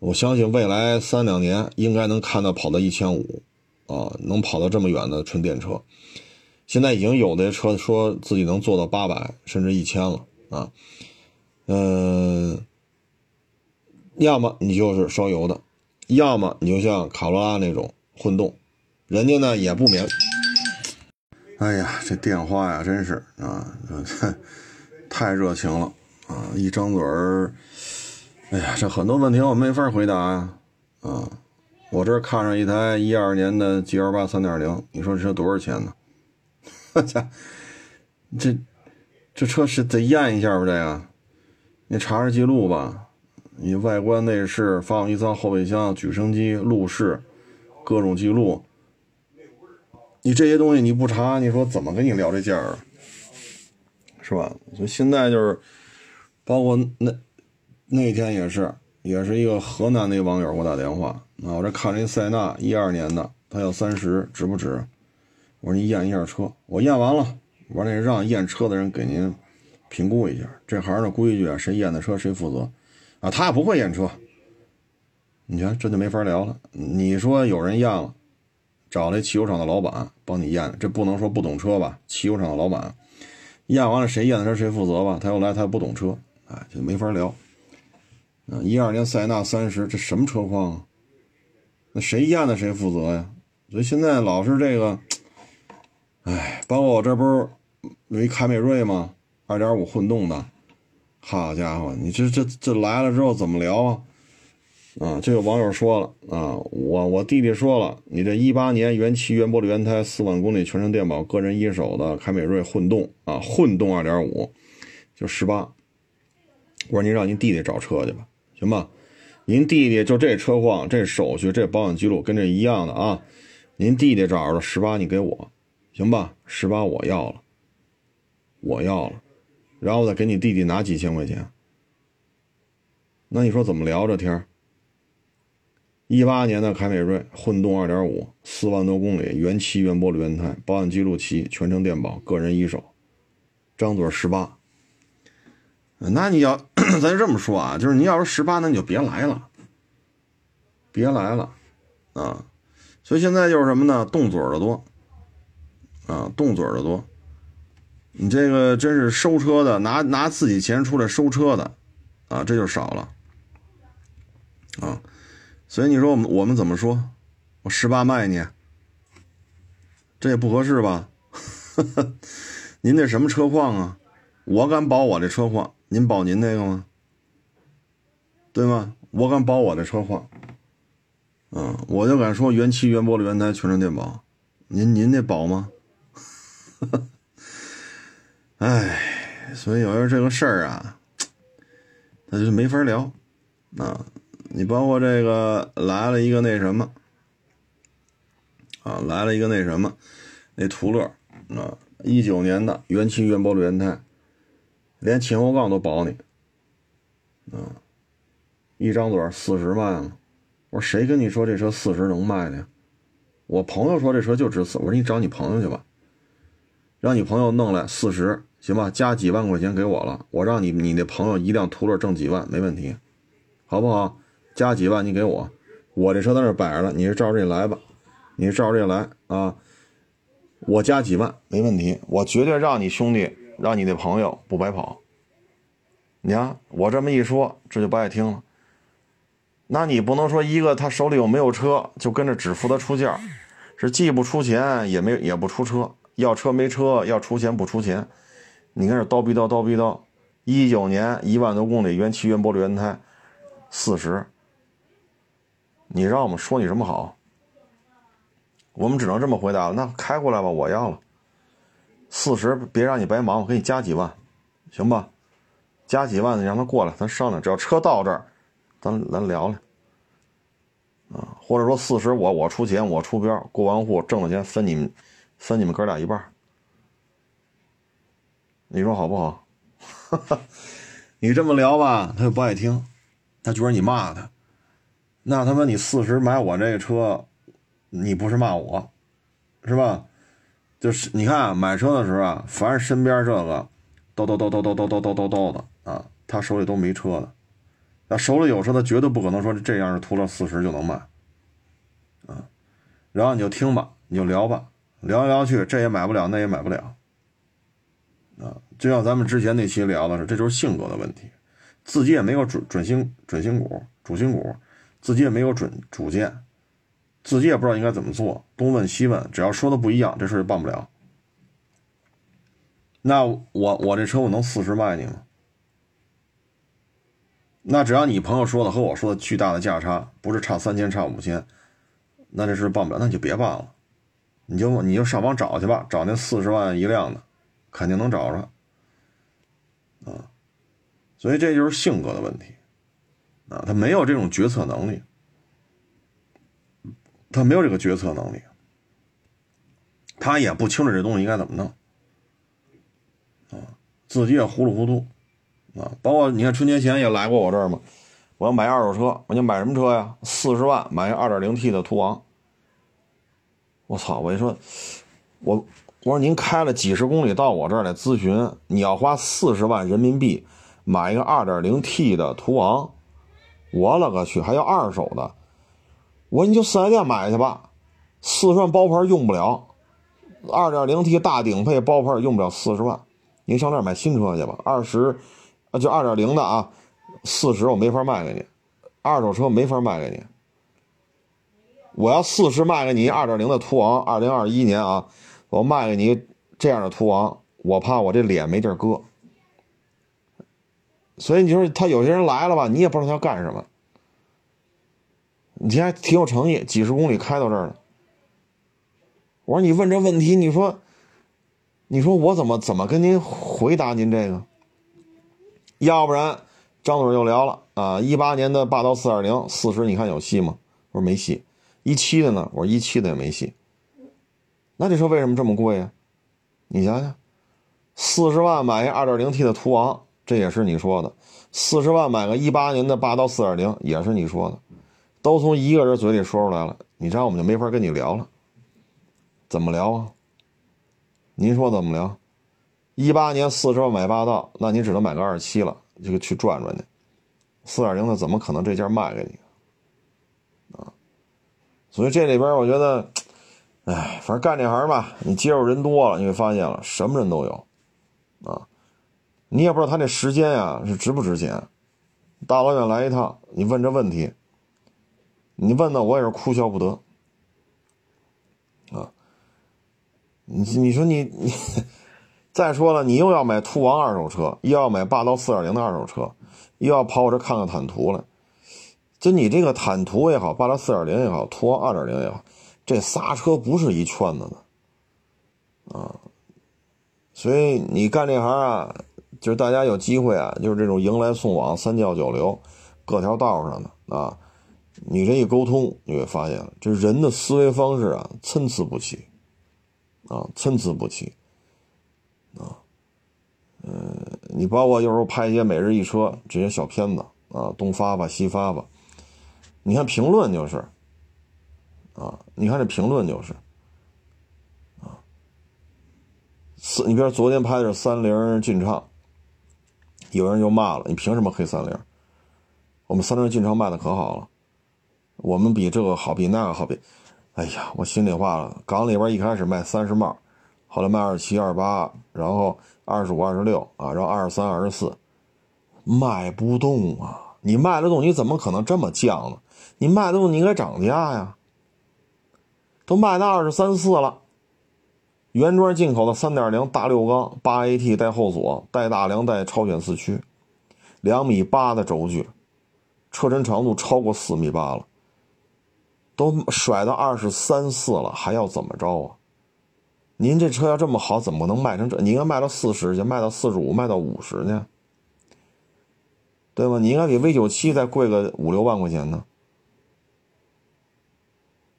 我相信未来三两年应该能看到跑到一千五啊，能跑到这么远的纯电车。现在已经有的车说自己能做到八百甚至一千了啊，嗯，要么你就是烧油的，要么你就像卡罗拉那种混动，人家呢也不免。哎呀，这电话呀，真是啊，太热情了啊！一张嘴儿，哎呀，这很多问题我没法回答啊啊！我这看上一台一二年的 G L 八三点零，你说这车多少钱呢？我操，这这车是得验一下吧？这个，你查查记录吧。你外观内饰、发动机舱、后备箱、举升机、路试，各种记录。你这些东西你不查，你说怎么跟你聊这价儿？是吧？所以现在就是，包括那那天也是，也是一个河南那网友给我打电话啊，我这看这塞纳一二年的，他要三十，值不值？我说你验一下车，我验完了，我说那让验车的人给您评估一下，这行的规矩啊，谁验的车谁负责，啊，他不会验车，你看这就没法聊了。你说有人验了，找那汽油厂的老板帮你验，这不能说不懂车吧？汽油厂的老板验完了，谁验的车谁负责吧？他又来，他又不懂车，哎，就没法聊。啊，一二年塞纳三十，这什么车况啊？那谁验的谁负责呀？所以现在老是这个。哎，包括我这不是有一凯美瑞吗？二点五混动的，好家伙，你这这这来了之后怎么聊啊？啊，这有网友说了啊，我我弟弟说了，你这一八年原漆原玻璃原胎四万公里全程电保个人一手的凯美瑞混动啊，混动二点五就十八。我说您让您弟弟找车去吧，行吧？您弟弟就这车况、这手续、这保养记录跟这一样的啊，您弟弟找着了十八，你给我。行吧，十八我要了，我要了，然后再给你弟弟拿几千块钱。那你说怎么聊这天？一八年的凯美瑞混动二点五，四万多公里，原漆原玻璃原胎，保养记录齐，全程电保，个人一手，张嘴十八。那你要 咱就这么说啊，就是你要是十八，那你就别来了，别来了啊。所以现在就是什么呢？动嘴的多。啊，动嘴的多，你这个真是收车的，拿拿自己钱出来收车的，啊，这就少了，啊，所以你说我们我们怎么说？我十八卖你，这也不合适吧？您这什么车况啊？我敢保我这车况，您保您那个吗？对吗？我敢保我的车况，嗯，我就敢说原漆原玻璃原胎全程电保，您您那保吗？哎，所以有时候这个事儿啊，那就没法聊啊。你包括这个来了一个那什么啊，来了一个那什么，那途乐啊，一九年的原漆原玻璃原胎，连前后杠都保你啊。一张嘴四十卖了，我说谁跟你说这车四十能卖的呀？我朋友说这车就值四，我说你找你朋友去吧。让你朋友弄来四十，行吧？加几万块钱给我了，我让你你那朋友一辆途乐挣几万，没问题，好不好？加几万你给我，我这车在那摆着呢，你是照这来吧？你是照这来啊？我加几万没问题，我绝对让你兄弟，让你那朋友不白跑。你看我这么一说，这就不爱听了。那你不能说一个他手里有没有车，就跟着只负责出价，是既不出钱也没也不出车。要车没车，要出钱不出钱，你看这叨逼叨叨逼叨，一九年一万多公里原漆原玻璃原胎，四十，你让我们说你什么好？我们只能这么回答了。那开过来吧，我要了，四十，别让你白忙，我给你加几万，行吧？加几万，你让他过来，咱商量。只要车到这儿，咱咱聊聊，啊，或者说四十，我我出钱，我出标，过完户挣的钱分你们。分你们哥俩一半，你说好不好？你这么聊吧，他又不爱听，他觉得你骂他。那他妈你四十买我这个车，你不是骂我，是吧？就是你看啊买车的时候啊，凡是身边这个叨叨叨叨叨叨叨叨叨叨的啊，他手里都没车的。那手里有车，他绝对不可能说这样是图了四十就能卖，啊，然后你就听吧，你就聊吧，聊来聊去，这也买不了，那也买不了，啊，就像咱们之前那期聊的是，这就是性格的问题，自己也没有准准心准心骨主心骨，自己也没有准主见，自己也不知道应该怎么做，东问西问，只要说的不一样，这事就办不了。那我我这车我能四十卖你吗？那只要你朋友说的和我说的巨大的价差，不是差三千差五千，那这事办不了，那你就别办了，你就你就上网找去吧，找那四十万一辆的，肯定能找着，啊，所以这就是性格的问题，啊，他没有这种决策能力，他没有这个决策能力，他也不清楚这东西应该怎么弄，啊，自己也糊里糊涂。啊，包括你看春节前也来过我这儿嘛，我要买二手车，我就买什么车呀？四十万买一二点零 T 的途昂。我操！我一说，我我说您开了几十公里到我这儿来咨询，你要花四十万人民币买一个二点零 T 的途昂，我勒个去，还要二手的？我说你就四 S 店买去吧，四十万包牌用不了，二点零 T 大顶配包牌用不了四十万，你上那儿买新车去吧，二十。啊，就二点零的啊，四十我没法卖给你，二手车没法卖给你。我要四十卖给你二点零的途昂，二零二一年啊，我卖给你这样的途昂，我怕我这脸没地儿搁。所以你说他有些人来了吧，你也不知道他要干什么。你还挺有诚意，几十公里开到这儿了。我说你问这问题，你说，你说我怎么怎么跟您回答您这个？要不然，张嘴就聊了啊！一八年的霸道四点零四十，你看有戏吗？我说没戏。一七的呢？我说一七的也没戏。那你说为什么这么贵啊？你想想，四十万买一二点零 T 的途昂，这也是你说的；四十万买个一八年的霸道四点零，也是你说的。都从一个人嘴里说出来了，你这样我们就没法跟你聊了。怎么聊啊？您说怎么聊？一八年四十万买霸道，那你只能买个二七了，这个去转转去。四点零的怎么可能这价卖给你啊？所以这里边我觉得，哎，反正干这行吧，你接触人多了，你会发现了什么人都有啊。你也不知道他那时间呀是值不值钱，大老远来一趟，你问这问题，你问的我也是哭笑不得啊。你你说你你。再说了，你又要买途昂二手车，又要买霸道四点零的二手车，又要跑我这看看坦途了。就你这个坦途也好，霸道四点零也好，途昂二点零也好，这仨车不是一圈子的啊。所以你干这行啊，就是大家有机会啊，就是这种迎来送往、三教九流，各条道上的啊，你这一沟通，你会发现，这人的思维方式啊，参差不齐啊，参差不齐。啊，嗯，你包括有时候拍一些每日一车这些小片子啊，东发吧西发吧，你看评论就是，啊，你看这评论就是，啊，四，你比如昨天拍的是三菱劲畅，有人就骂了，你凭什么黑三菱？我们三菱劲畅卖的可好了，我们比这个好，比那个好，比，哎呀，我心里话了，港里边一开始卖三十帽。后来卖二七二八，然后二十五二十六啊，然后二十三二十四，卖不动啊！你卖得动，你怎么可能这么降呢？你卖得动，你应该涨价呀！都卖到二十三四了，原装进口的三点零大六缸八 AT 带后锁带大梁带超选四驱，两米八的轴距，车身长度超过四米八了，都甩到二十三四了，还要怎么着啊？您这车要这么好，怎么能卖成这？你应该卖到四十去，卖到四十五，卖到五十去，对吧？你应该比 V 九七再贵个五六万块钱呢。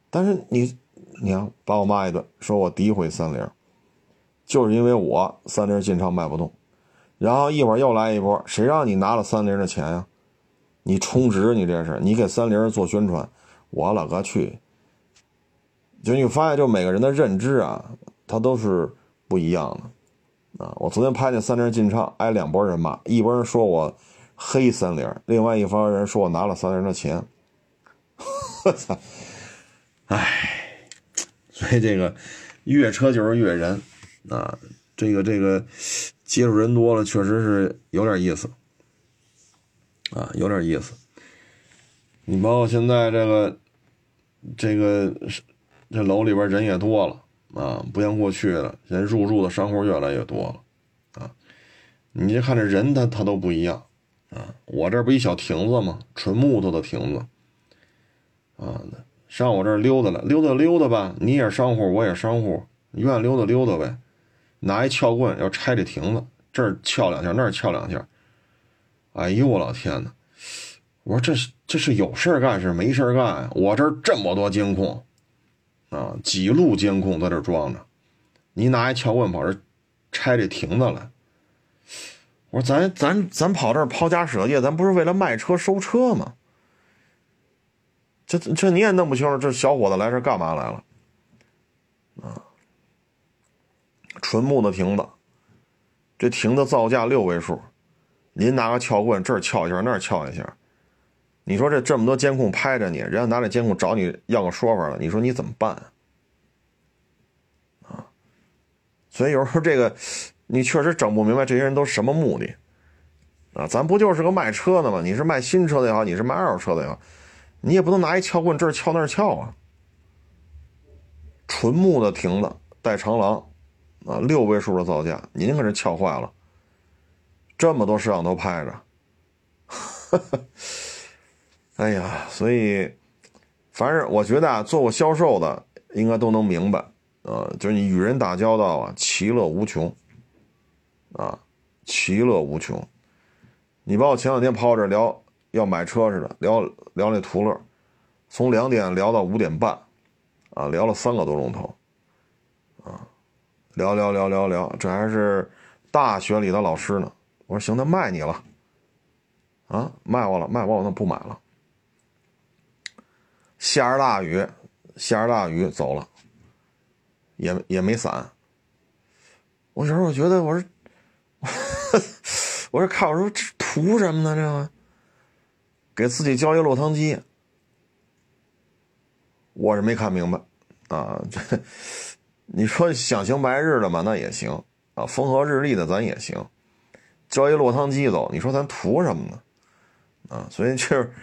但是你，你看把我骂一顿，说我诋毁三菱，就是因为我三菱进厂卖不动，然后一会儿又来一波，谁让你拿了三菱的钱呀？你充值，你这是你给三菱做宣传，我勒个去！就你发现，就每个人的认知啊。他都是不一样的，啊，我昨天拍那三菱劲畅，挨两拨人骂，一拨人说我黑三菱，另外一方人说我拿了三菱的钱。我操！哎，所以这个越车就是越人啊，这个这个接触人多了，确实是有点意思啊，有点意思。你包括现在这个这个这楼里边人也多了啊，不像过去了，现在入住的商户越来越多了啊。你就看这人，他他都不一样啊。我这不一小亭子吗？纯木头的亭子啊，上我这儿溜达了，溜达溜达吧。你也是商户，我也是商户，愿意溜达溜达呗。拿一撬棍要拆这亭子，这儿撬两下，那儿撬两下。哎呦我老天呐！我说这是这是有事干是没事干？我这儿这么多监控，啊，几路监控在这装着，你拿一撬棍跑这拆这亭子来？我说咱咱咱跑这儿抛家舍业，咱不是为了卖车收车吗？这这你也弄不清楚，这小伙子来这干嘛来了？啊，纯木的亭子，这亭子造价六位数，您拿个撬棍这儿撬一下，那儿撬一下。你说这这么多监控拍着你，人家拿着监控找你要个说法了，你说你怎么办啊？所以有时候这个你确实整不明白这些人都什么目的啊？咱不就是个卖车的吗？你是卖新车的也好，你是卖二手车的也好，你也不能拿一撬棍这儿撬那儿撬啊！纯木的亭子带长廊啊，六位数的造价，您可是撬坏了，这么多摄像头拍着。哎呀，所以，反正我觉得啊，做过销售的应该都能明白，呃，就是你与人打交道啊，其乐无穷，啊，其乐无穷。你把我前两天跑我这聊要买车似的，聊聊那途乐，从两点聊到五点半，啊，聊了三个多钟头，啊，聊聊聊聊聊，这还是大学里的老师呢。我说行，那卖你了，啊，卖我了，卖我，我那不买了。下着大雨，下着大雨走了，也也没伞。我有时候我觉得，我说，我说看我说这图什么呢？这个给自己浇一落汤鸡，我是没看明白啊。这你说想行白日的嘛，那也行啊，风和日丽的咱也行，浇一落汤鸡走，你说咱图什么呢？啊，所以就是。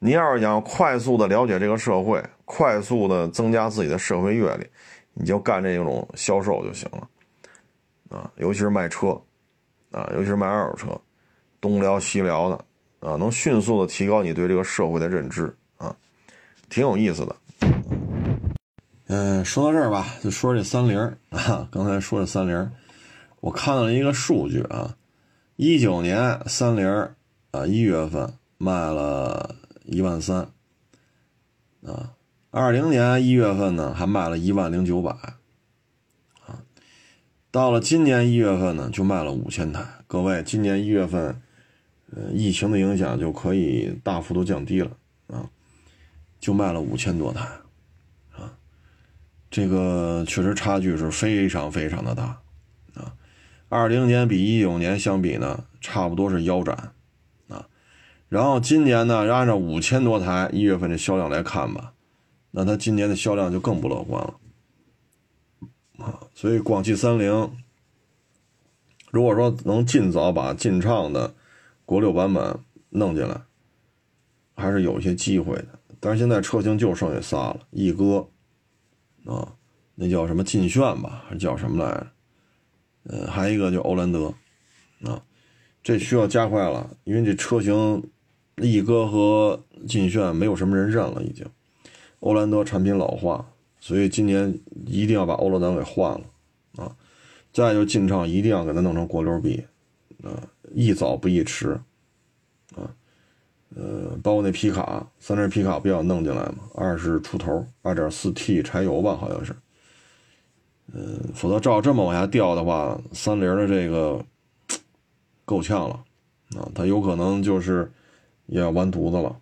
你要是想快速的了解这个社会，快速的增加自己的社会阅历，你就干这种销售就行了，啊，尤其是卖车，啊，尤其是卖二手车，东聊西聊的，啊，能迅速的提高你对这个社会的认知，啊，挺有意思的。嗯，说到这儿吧，就说这三菱啊，刚才说这三菱，我看到了一个数据啊，一九年三菱啊一月份卖了。一万三，啊，二零年一月份呢，还卖了一万零九百，啊，到了今年一月份呢，就卖了五千台。各位，今年一月份，呃，疫情的影响就可以大幅度降低了，啊，就卖了五千多台，啊，这个确实差距是非常非常的大，啊，二零年比一九年相比呢，差不多是腰斩。然后今年呢，要按照五千多台一月份的销量来看吧，那它今年的销量就更不乐观了啊！所以广汽三菱，如果说能尽早把劲畅的国六版本弄进来，还是有一些机会的。但是现在车型就剩下仨了，一哥啊，那叫什么劲炫吧，还叫什么来着？呃，还有一个就欧蓝德啊，这需要加快了，因为这车型。力哥和劲炫没有什么人认了，已经。欧蓝德产品老化，所以今年一定要把欧蓝德给换了啊！再就劲畅一定要给它弄成国六 B 啊，宜早不宜迟啊。呃，包括那皮卡，三菱皮卡不要弄进来嘛？二十出头，二点四 T 柴油吧，好像是。嗯，否则照这么往下掉的话，三菱的这个够呛了啊！它有可能就是。也要完犊子了，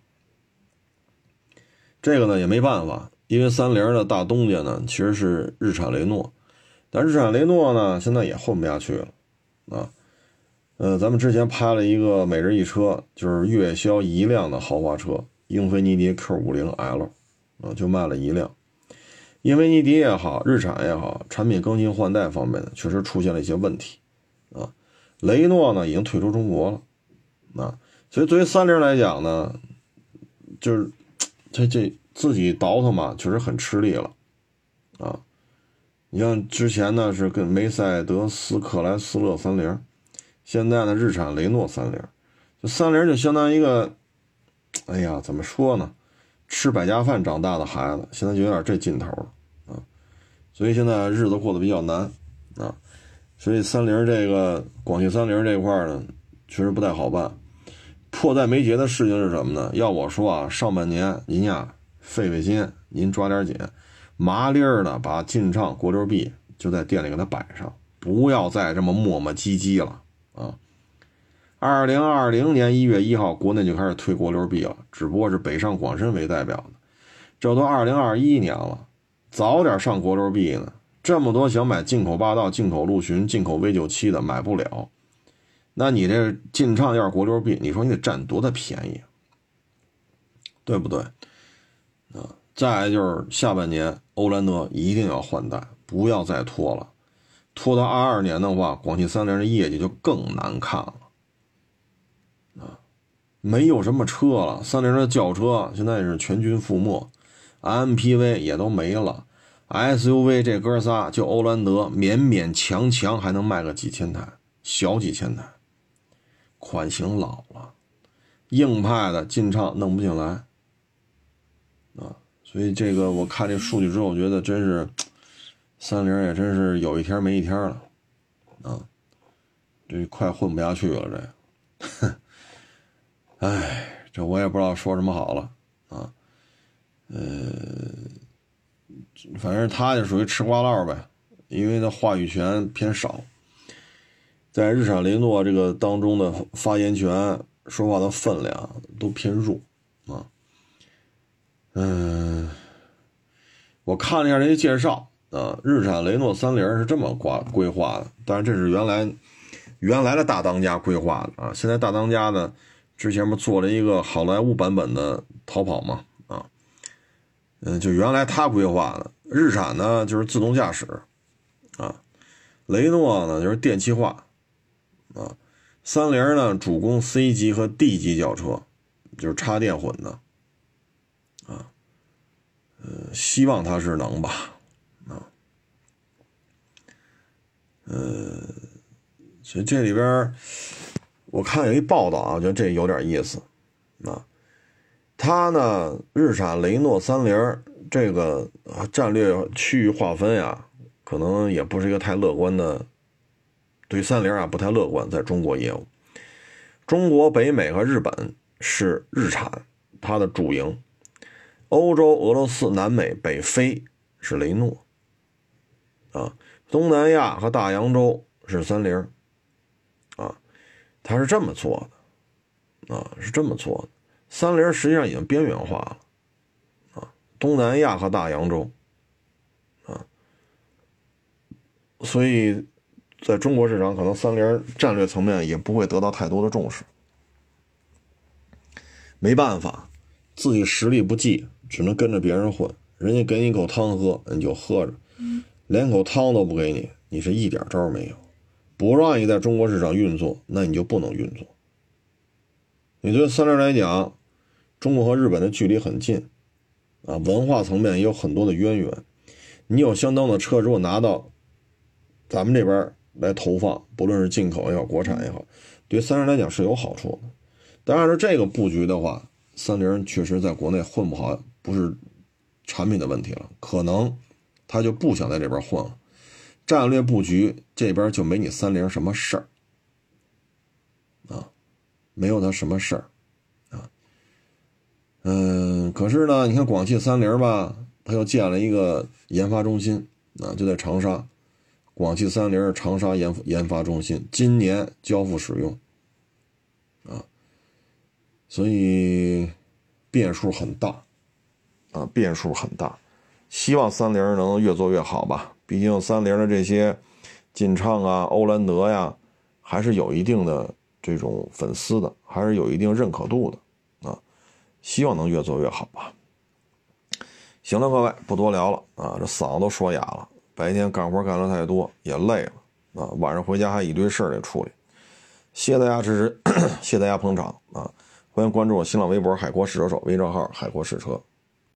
这个呢也没办法，因为三菱的大东家呢其实是日产雷诺，但日产雷诺呢现在也混不下去了啊。呃，咱们之前拍了一个每日一车，就是月销一辆的豪华车，英菲尼迪 Q50L，啊，就卖了一辆。英菲尼迪也好，日产也好，产品更新换代方面呢，确实出现了一些问题，啊，雷诺呢已经退出中国了，啊，所以作为三菱来讲呢，就是这这自己倒腾嘛，确实很吃力了，啊，你像之前呢是跟梅赛德斯、克莱斯勒三菱。现在呢，日产、雷诺、三菱，就三菱就相当于一个，哎呀，怎么说呢？吃百家饭长大的孩子，现在就有点这劲头了啊。所以现在日子过得比较难啊。所以三菱这个广汽三菱这块呢，确实不太好办。迫在眉睫的事情是什么呢？要我说啊，上半年您呀费费心，您抓点紧，麻利儿的把进账国六 B 就在店里给它摆上，不要再这么磨磨唧唧了。啊，二零二零年一月一号，国内就开始推国六 B 了，只不过是北上广深为代表的。这都二零二一年了，早点上国六 B 呢。这么多想买进口霸道、进口陆巡、进口 V 九七的买不了，那你这劲畅要是国六 B，你说你得占多大便宜，对不对？啊，再就是下半年欧蓝德一定要换代，不要再拖了。拖到二二年的话，广汽三菱的业绩就更难看了，啊，没有什么车了。三菱的轿车现在也是全军覆没，MPV 也都没了，SUV 这哥仨就欧蓝德勉勉强强还能卖个几千台，小几千台，款型老了，硬派的劲畅弄不进来，啊，所以这个我看这数据之后，我觉得真是。三菱也真是有一天没一天了，啊，这快混不下去了，这，哎，这我也不知道说什么好了，啊，呃，反正他就属于吃瓜唠呗，因为他话语权偏少，在日产雷诺这个当中的发言权、说话的分量都偏弱，啊，嗯，我看了一下这些介绍。啊，日产雷诺三菱是这么挂规划的，但是这是原来原来的大当家规划的啊。现在大当家呢，之前不做了一个好莱坞版本的逃跑嘛？啊，嗯，就原来他规划的。日产呢就是自动驾驶，啊，雷诺呢就是电气化，啊，三菱呢主攻 C 级和 D 级轿车，就是插电混的，啊，呃，希望他是能吧。呃，所以这里边我看有一报道啊，我觉得这有点意思啊。它呢，日产雷诺三菱这个战略区域划分呀，可能也不是一个太乐观的。对三菱啊，不太乐观，在中国业务，中国、北美和日本是日产它的主营，欧洲、俄罗斯、南美、北非是雷诺。啊。东南亚和大洋洲是三菱，啊，他是这么做的，啊，是这么做的。三菱实际上已经边缘化了，啊，东南亚和大洋洲，啊，所以在中国市场，可能三菱战略层面也不会得到太多的重视。没办法，自己实力不济，只能跟着别人混。人家给你一口汤喝，你就喝着。连口汤都不给你，你是一点招没有。不让你在中国市场运作，那你就不能运作。你对三菱来讲，中国和日本的距离很近，啊，文化层面也有很多的渊源。你有相当的车，如果拿到咱们这边来投放，不论是进口也好，国产也好，对三菱来讲是有好处的。但是这个布局的话，三菱确实在国内混不好，不是产品的问题了，可能。他就不想在这边混了，战略布局这边就没你三菱什么事儿啊，没有他什么事儿啊，嗯，可是呢，你看广汽三菱吧，他又建了一个研发中心啊，就在长沙，广汽三菱长沙研研发中心今年交付使用啊，所以变数很大啊，变数很大。希望三菱能越做越好吧，毕竟三菱的这些劲畅啊、欧蓝德呀，还是有一定的这种粉丝的，还是有一定认可度的啊。希望能越做越好吧。行了，各位不多聊了啊，这嗓子都说哑了。白天干活干了太多，也累了啊，晚上回家还一堆事儿得处理。谢谢大家支持，谢谢大家捧场啊！欢迎关注我新浪微博“海阔试车手”微账号“海阔试车”。